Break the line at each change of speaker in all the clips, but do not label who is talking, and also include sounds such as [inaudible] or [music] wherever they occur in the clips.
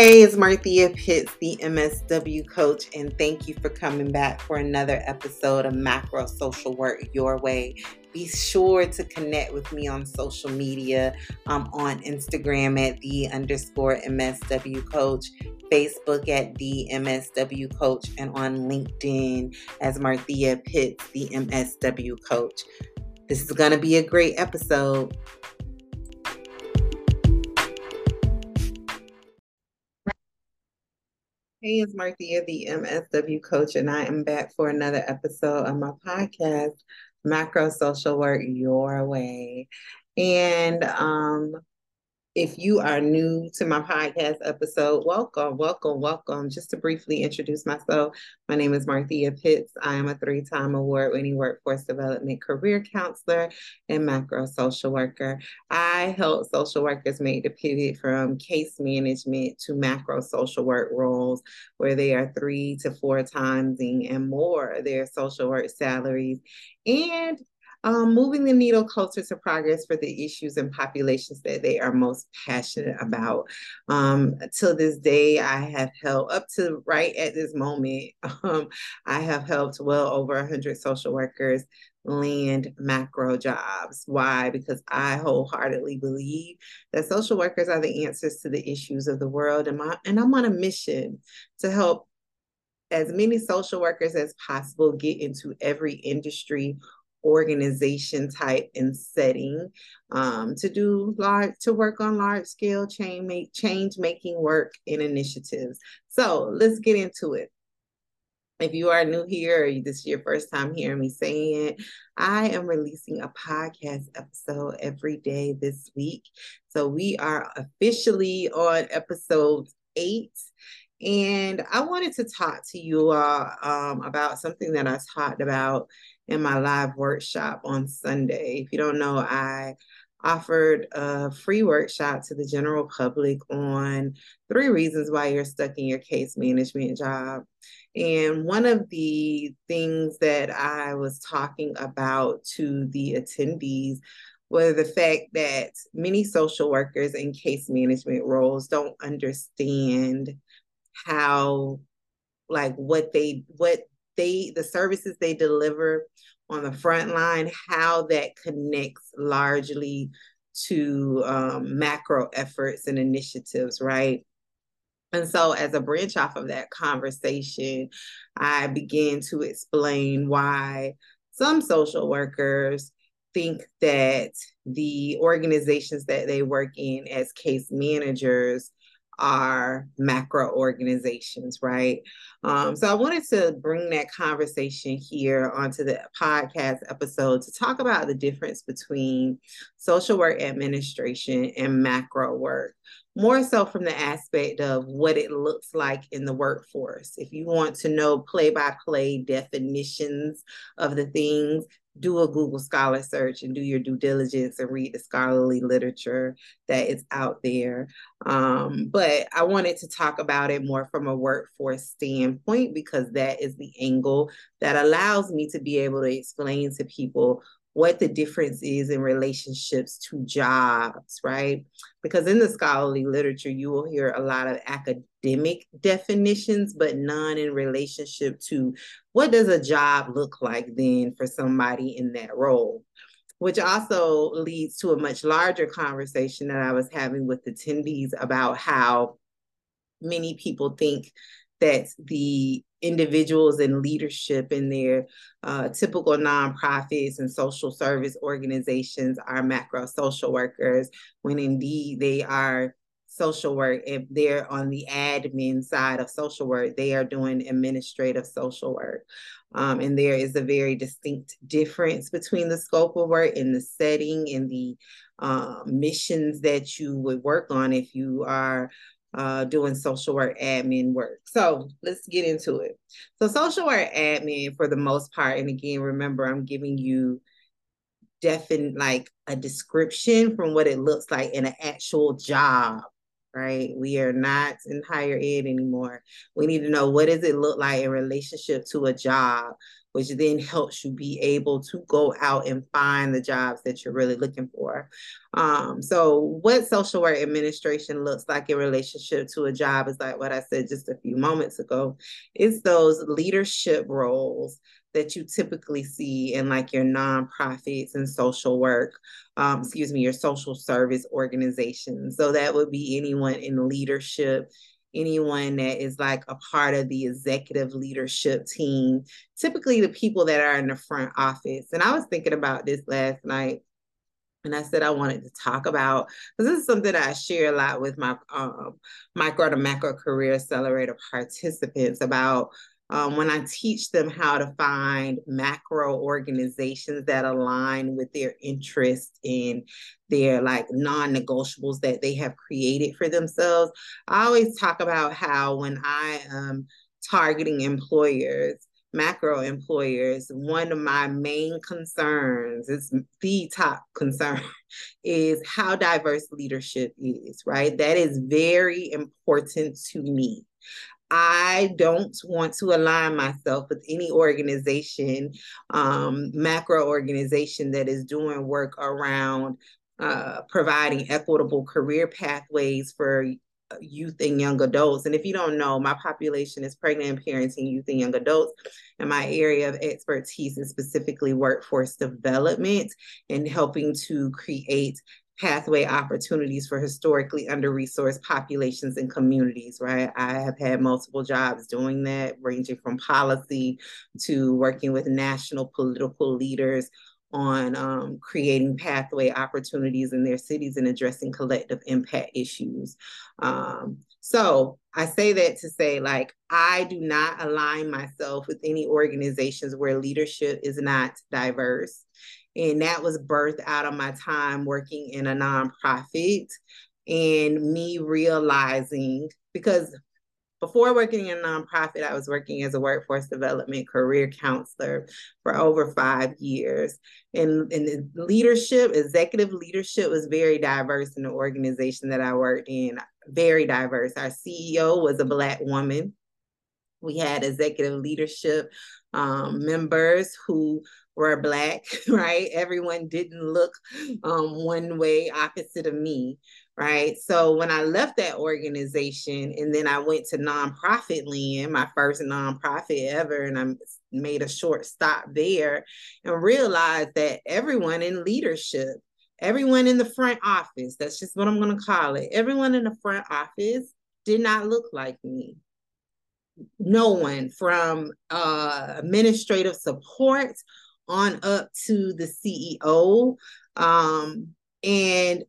Hey, it's Marthea Pitts, the MSW coach, and thank you for coming back for another episode of Macro Social Work Your Way. Be sure to connect with me on social media. I'm on Instagram at the underscore MSW coach, Facebook at the MSW coach, and on LinkedIn as Marthea Pitts, the MSW coach. This is going to be a great episode. Hey, it's Marthea, the MSW coach, and I am back for another episode of my podcast, Macro Social Work Your Way. And um, if you are new to my podcast episode, welcome, welcome, welcome. Just to briefly introduce myself, my name is Marthea Pitts. I am a three time award winning workforce development career counselor and macro social worker. I help social workers make the pivot from case management to macro social work roles where they are three to four times and more their social work salaries and um, moving the needle closer to progress for the issues and populations that they are most passionate about. Um, till this day, I have helped up to right at this moment, [laughs] um, I have helped well over 100 social workers land macro jobs. Why? Because I wholeheartedly believe that social workers are the answers to the issues of the world, and, my, and I'm on a mission to help as many social workers as possible get into every industry organization type and setting um, to do large to work on large scale change make change making work and initiatives. So let's get into it. If you are new here or this is your first time hearing me saying it, I am releasing a podcast episode every day this week. So we are officially on episode eight. And I wanted to talk to you all um, about something that I talked about in my live workshop on Sunday. If you don't know, I offered a free workshop to the general public on three reasons why you're stuck in your case management job. And one of the things that I was talking about to the attendees was the fact that many social workers in case management roles don't understand how like what they what they the services they deliver on the front line, how that connects largely to um, macro efforts and initiatives, right? And so, as a branch off of that conversation, I began to explain why some social workers think that the organizations that they work in as case managers are macro organizations, right? Um, so I wanted to bring that conversation here onto the podcast episode to talk about the difference between social work administration and macro work more so from the aspect of what it looks like in the workforce. If you want to know play by play definitions of the things, do a Google Scholar search and do your due diligence and read the scholarly literature that is out there. Um, but I wanted to talk about it more from a workforce standpoint because that is the angle that allows me to be able to explain to people what the difference is in relationships to jobs, right? Because in the scholarly literature, you will hear a lot of academic definitions, but none in relationship to what does a job look like then for somebody in that role which also leads to a much larger conversation that I was having with attendees about how many people think that the individuals in leadership in their uh, typical nonprofits and social service organizations are macro social workers, when indeed they are social work. If they're on the admin side of social work, they are doing administrative social work. Um, and there is a very distinct difference between the scope of work and the setting and the uh, missions that you would work on if you are uh, doing social work admin work. So let's get into it. So, social work admin, for the most part, and again, remember, I'm giving you definite like a description from what it looks like in an actual job right? We are not in higher ed anymore. We need to know what does it look like in relationship to a job, which then helps you be able to go out and find the jobs that you're really looking for. Um, so what social work administration looks like in relationship to a job is like what I said just a few moments ago. It's those leadership roles that you typically see in like your nonprofits and social work, um, excuse me, your social service organizations. So that would be anyone in leadership, anyone that is like a part of the executive leadership team, typically the people that are in the front office. And I was thinking about this last night. And I said I wanted to talk about because this is something I share a lot with my um, micro to macro career accelerator participants about um, when I teach them how to find macro organizations that align with their interest in their like non-negotiables that they have created for themselves. I always talk about how when I am targeting employers, macro employers, one of my main concerns is the top concern [laughs] is how diverse leadership is, right? That is very important to me. I don't want to align myself with any organization, um, macro organization that is doing work around uh, providing equitable career pathways for youth and young adults. And if you don't know, my population is pregnant parents and youth and young adults. And my area of expertise is specifically workforce development and helping to create pathway opportunities for historically under-resourced populations and communities, right? I have had multiple jobs doing that, ranging from policy to working with national political leaders on um, creating pathway opportunities in their cities and addressing collective impact issues. Um, so I say that to say, like, I do not align myself with any organizations where leadership is not diverse. And that was birthed out of my time working in a nonprofit and me realizing because before working in a nonprofit, I was working as a workforce development career counselor for over five years. And, and the leadership, executive leadership was very diverse in the organization that I worked in, very diverse. Our CEO was a Black woman. We had executive leadership um, members who were black, [laughs] right? Everyone didn't look um, one way opposite of me, right? So when I left that organization and then I went to nonprofit land, my first nonprofit ever, and I made a short stop there and realized that everyone in leadership, everyone in the front office, that's just what I'm going to call it, everyone in the front office did not look like me no one from uh, administrative support on up to the CEO. Um, and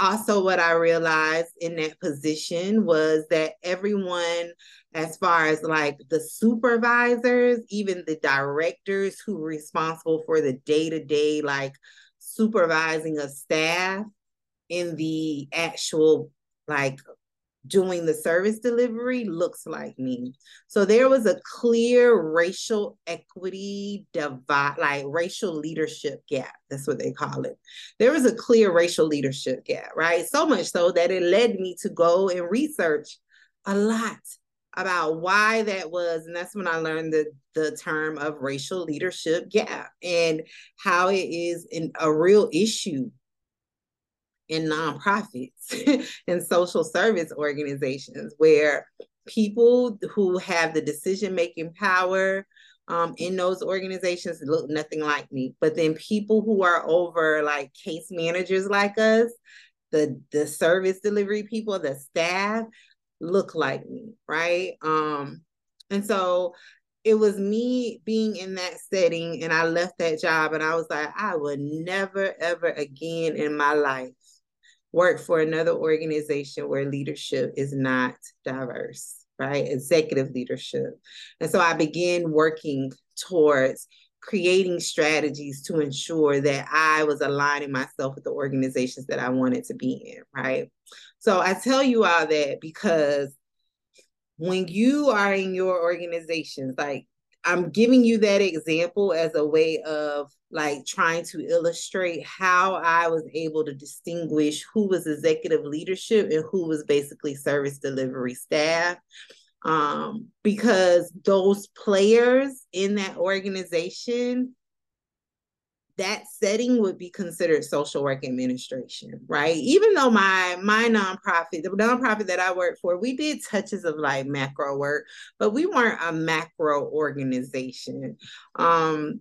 also, what I realized in that position was that everyone, as far as like the supervisors, even the directors who were responsible for the day to day, like supervising of staff in the actual like doing the service delivery looks like me. So there was a clear racial equity divide, like racial leadership gap. That's what they call it. There was a clear racial leadership gap, right? So much so that it led me to go and research a lot about why that was. And that's when I learned the, the term of racial leadership gap and how it is in a real issue in nonprofits [laughs] and social service organizations where people who have the decision making power um, in those organizations look nothing like me. But then people who are over like case managers like us, the the service delivery people, the staff look like me, right? Um, and so it was me being in that setting and I left that job and I was like, I would never ever again in my life work for another organization where leadership is not diverse, right? Executive leadership. And so I began working towards creating strategies to ensure that I was aligning myself with the organizations that I wanted to be in, right? So I tell you all that because when you are in your organizations, like I'm giving you that example as a way of like trying to illustrate how I was able to distinguish who was executive leadership and who was basically service delivery staff. Um, because those players in that organization that setting would be considered social work administration, right? Even though my my nonprofit, the nonprofit that I work for, we did touches of like macro work, but we weren't a macro organization. Um,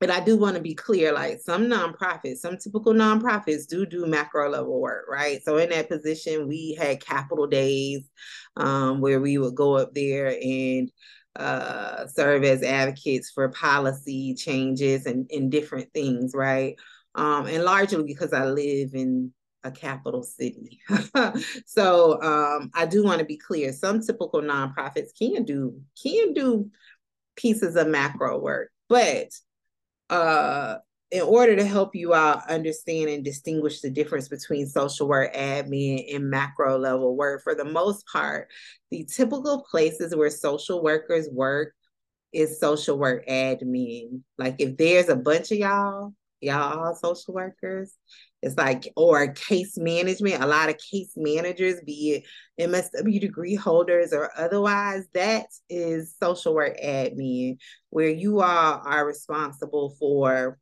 but I do want to be clear, like some nonprofits, some typical nonprofits do do macro level work, right? So in that position, we had capital days um, where we would go up there and uh, serve as advocates for policy changes and, and different things, right? Um, and largely because I live in a capital city. [laughs] so um, I do want to be clear. Some typical nonprofits can do can do pieces of macro work, but uh, in order to help you out understand and distinguish the difference between social work admin and macro level work, for the most part, the typical places where social workers work is social work admin. Like if there's a bunch of y'all, y'all all social workers, it's like, or case management, a lot of case managers, be it MSW degree holders or otherwise, that is social work admin, where you all are responsible for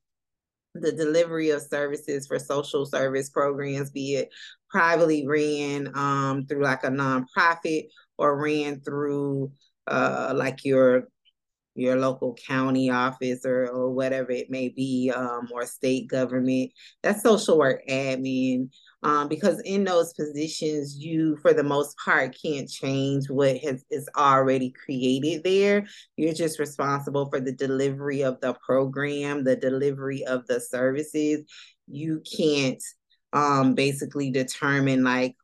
the delivery of services for social service programs, be it privately ran um, through like a nonprofit or ran through uh, like your your local county office or, or whatever it may be, um, or state government. That's social work admin. Um, because in those positions, you, for the most part, can't change what has is already created there. You're just responsible for the delivery of the program, the delivery of the services. You can't um, basically determine like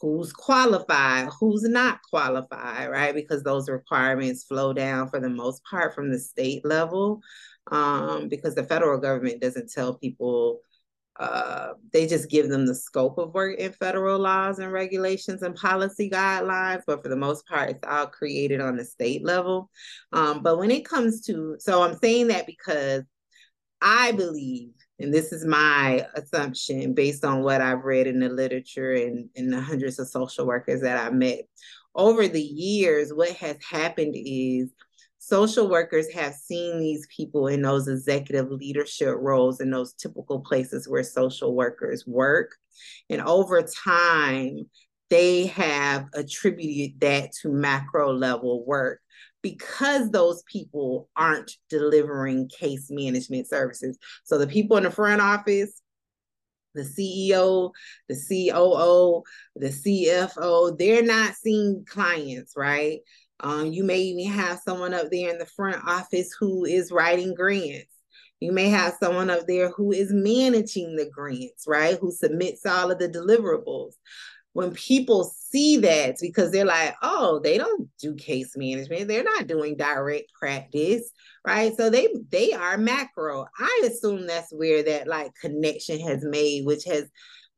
who's qualified, who's not qualified, right? Because those requirements flow down for the most part from the state level. Um, because the federal government doesn't tell people, uh, they just give them the scope of work in federal laws and regulations and policy guidelines. But for the most part, it's all created on the state level. Um, but when it comes to, so I'm saying that because I believe and this is my assumption based on what I've read in the literature and, and the hundreds of social workers that I met. Over the years, what has happened is social workers have seen these people in those executive leadership roles in those typical places where social workers work. And over time, they have attributed that to macro level work because those people aren't delivering case management services. So the people in the front office, the CEO, the COO, the CFO, they're not seeing clients, right? Um, you may even have someone up there in the front office who is writing grants. You may have someone up there who is managing the grants, right? Who submits all of the deliverables when people see that because they're like, oh, they don't do case management. They're not doing direct practice, right? So they they are macro. I assume that's where that like connection has made, which has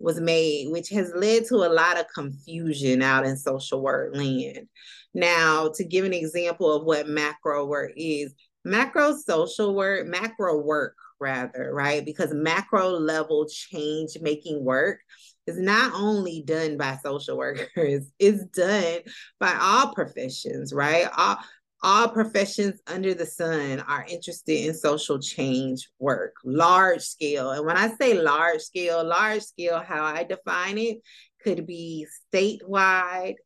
was made, which has led to a lot of confusion out in social work land. Now, to give an example of what macro work is, macro social work, macro work rather, right? Because macro level change making work is not only done by social workers, [laughs] it's done by all professions, right? All, all professions under the sun are interested in social change work, large scale. And when I say large scale, large scale, how I define it could be statewide,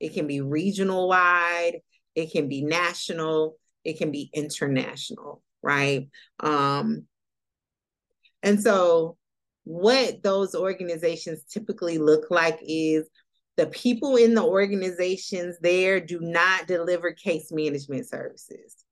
it can be regional wide, it can be national, it can be international, right? Um, and so what those organizations typically look like is the people in the organizations there do not deliver case management services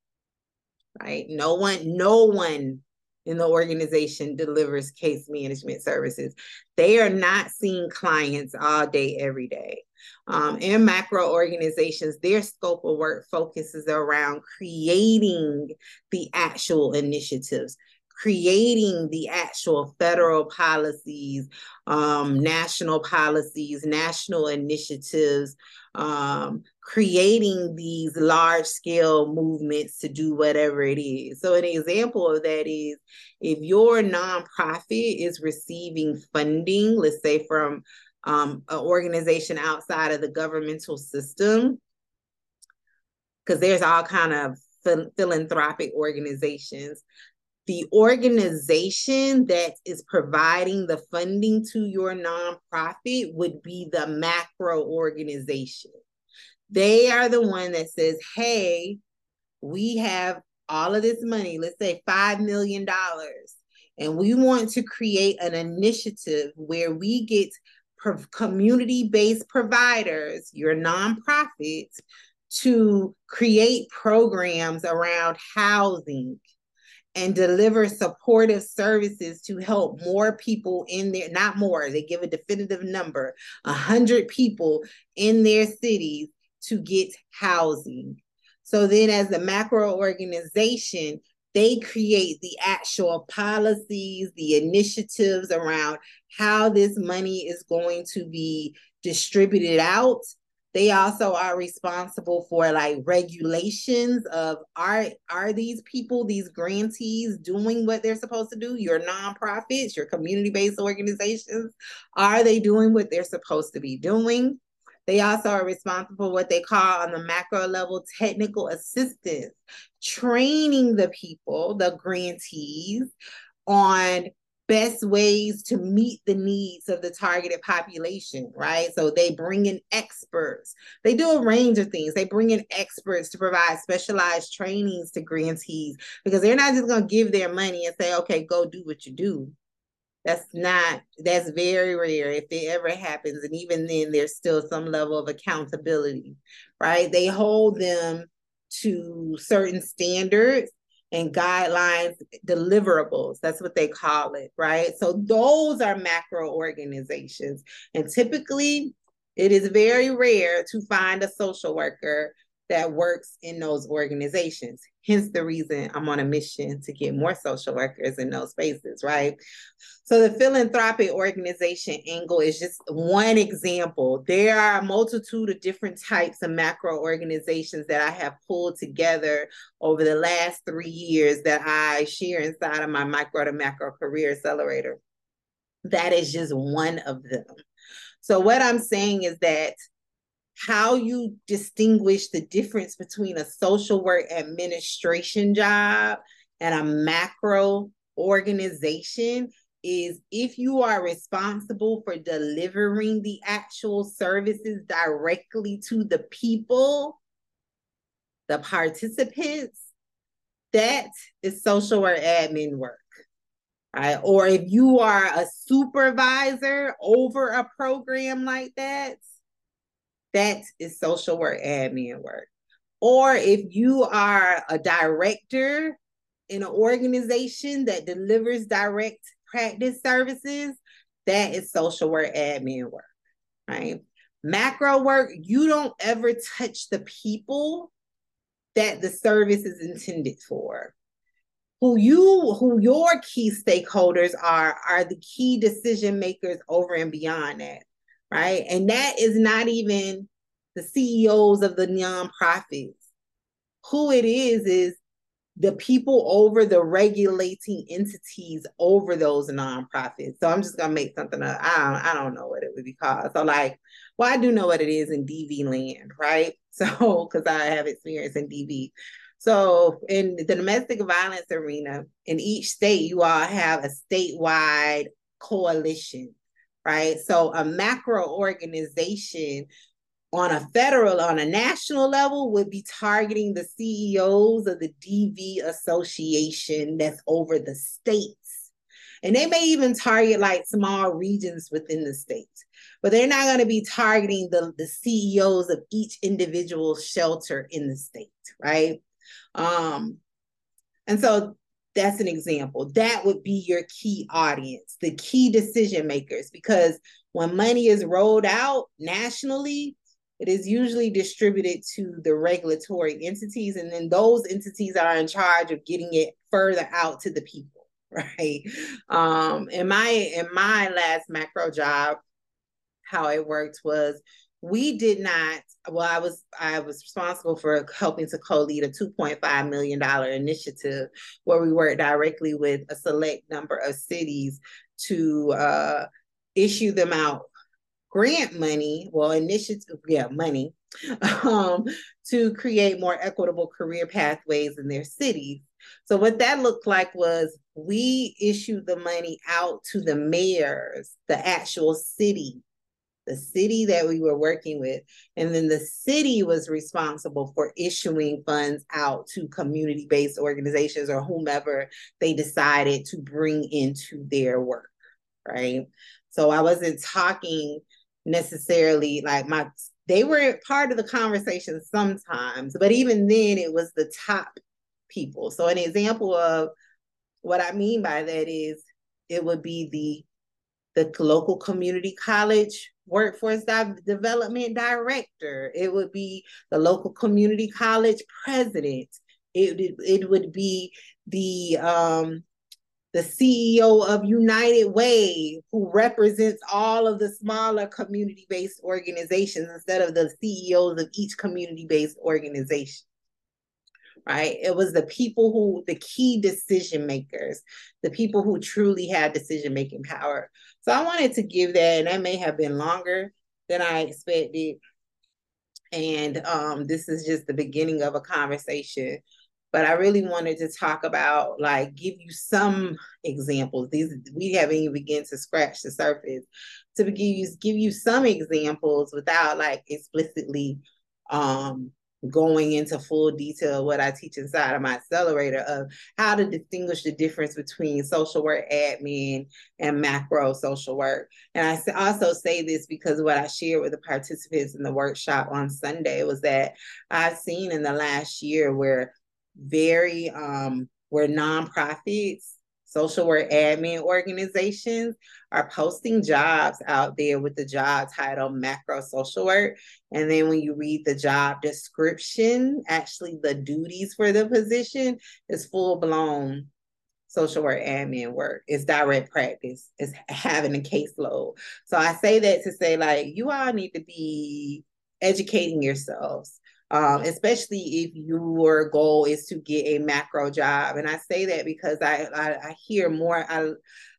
right? No one no one in the organization delivers case management services. They are not seeing clients all day every day um, in macro organizations their scope of work focuses around creating the actual initiatives creating the actual federal policies, um, national policies, national initiatives, um, creating these large scale movements to do whatever it is. So, an example of that is if your nonprofit is receiving funding, let's say from um, an organization outside of the governmental system, because there's all kind of philanthropic organizations the organization that is providing the funding to your nonprofit would be the macro organization. They are the one that says, hey, we have all of this money, let's say $5 million, and we want to create an initiative where we get community based providers, your nonprofits, to create programs around housing and deliver supportive services to help more people in there, not more, they give a definitive number, 100 people in their cities to get housing. So then, as a macro organization, they create the actual policies, the initiatives around how this money is going to be distributed out. They also are responsible for like regulations of are are these people these grantees doing what they're supposed to do? Your nonprofits your community-based organizations are they doing what they're supposed to be doing they also are responsible for what they call on the macro level technical assistance training the people the grantees on best ways to meet the needs of the targeted population, right? So they bring in experts. They do a range of things. They bring in experts to provide specialized trainings to grantees because they're not just going to give their money and say, okay, go do what you do. That's not, that's very rare if it ever happens. And even then, there's still some level of accountability, right? They hold them to certain standards and guidelines deliverables that's what they call it right so those are macro organizations and typically it is very rare to find a social worker that works in those organizations. Hence the reason I'm on a mission to get more social workers in those spaces, right? So the philanthropic organization angle is just one example. There are a multitude of different types of macro organizations that I have pulled together over the last three years that I share inside of my micro to macro career accelerator. That is just one of them. So what I'm saying is that how you distinguish the difference between a social work administration job and a macro organization is if you are responsible for delivering the actual services directly to the people, the participants, that is social work admin work. Right? Or if you are a supervisor over a program like that, that is social work admin work. Or if you are a director in an organization that delivers direct practice services, that is social work admin work, right? Macro work, you don't ever touch the people that the service is intended for. Who you who your key stakeholders are are the key decision makers over and beyond that right? And that is not even the CEOs of the nonprofits. Who it is is the people over the regulating entities over those nonprofits. So I'm just gonna make something up. I don't, I don't know what it would be called. So like, well, I do know what it is in DV land, right? [laughs] So because I have experience in DV. So in the domestic violence arena, in each state, you all have a statewide coalition right? So a macro organization on a federal, on a national level, would be targeting the CEOs of the DV association that's over the states. And they may even target like small regions within the states, but they're not going to be targeting the, the CEOs of each individual shelter in the state, right? Um, and so that's an example. That would be your key audience, the key decision makers, because when money is rolled out nationally, it is usually distributed to the regulatory entities, and then those entities are in charge of getting it further out to the people, [laughs] right? Um, in my in my last macro job, how it worked was we did not well i was i was responsible for helping to co-lead a 2.5 million dollar initiative where we worked directly with a select number of cities to uh, issue them out grant money well initiative yeah money [laughs] um, to create more equitable career pathways in their cities. So what that looked like was we issued the money out to the mayors the actual city the city that we were working with. And then the city was responsible for issuing funds out to community based organizations or whomever they decided to bring into their work. Right. So I wasn't talking necessarily like my, they were part of the conversation sometimes, but even then it was the top people. So an example of what I mean by that is it would be the the local community college workforce development director. It would be the local community college president. It, it would be the um, the CEO of United Way, who represents all of the smaller community based organizations instead of the CEOs of each community based organization right? It was the people who, the key decision makers, the people who truly had decision making power. So I wanted to give that, and that may have been longer than I expected. And um, this is just the beginning of a conversation. But I really wanted to talk about, like, give you some examples. These we haven't even begun to scratch the surface to give you give you some examples without like explicitly um going into full detail what I teach inside of my accelerator of how to distinguish the difference between social work admin and macro social work. And I also say this because what I shared with the participants in the workshop on Sunday was that I've seen in the last year where very um where nonprofits social work admin organizations are posting jobs out there with the job title macro social work. And then when you read the job description, actually the duties for the position is full blown social work admin work. It's direct practice. It's having a caseload. So I say that to say like you all need to be educating yourselves um, especially if your goal is to get a macro job. And I say that because I, I, I hear more, I,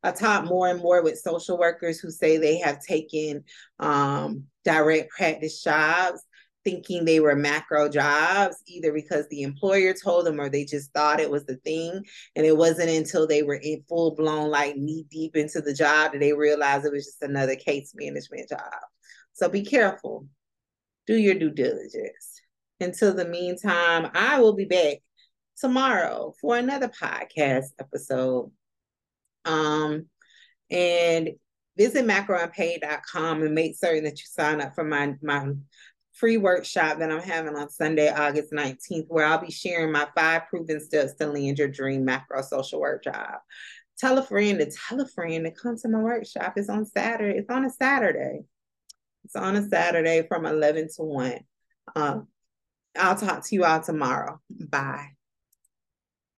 I talk more and more with social workers who say they have taken um, direct practice jobs thinking they were macro jobs, either because the employer told them or they just thought it was the thing. And it wasn't until they were in full blown, like knee deep into the job that they realized it was just another case management job. So be careful. Do your due diligence. Until the meantime, I will be back tomorrow for another podcast episode. Um, and visit macroandpaid.com and make certain that you sign up for my my free workshop that I'm having on Sunday, August 19th, where I'll be sharing my five proven steps to land your dream macro social work job. Tell a friend to tell a friend to come to my workshop. It's on Saturday. It's on a Saturday. It's on a Saturday from 11 to 1. Um, I'll talk to you all tomorrow. Bye.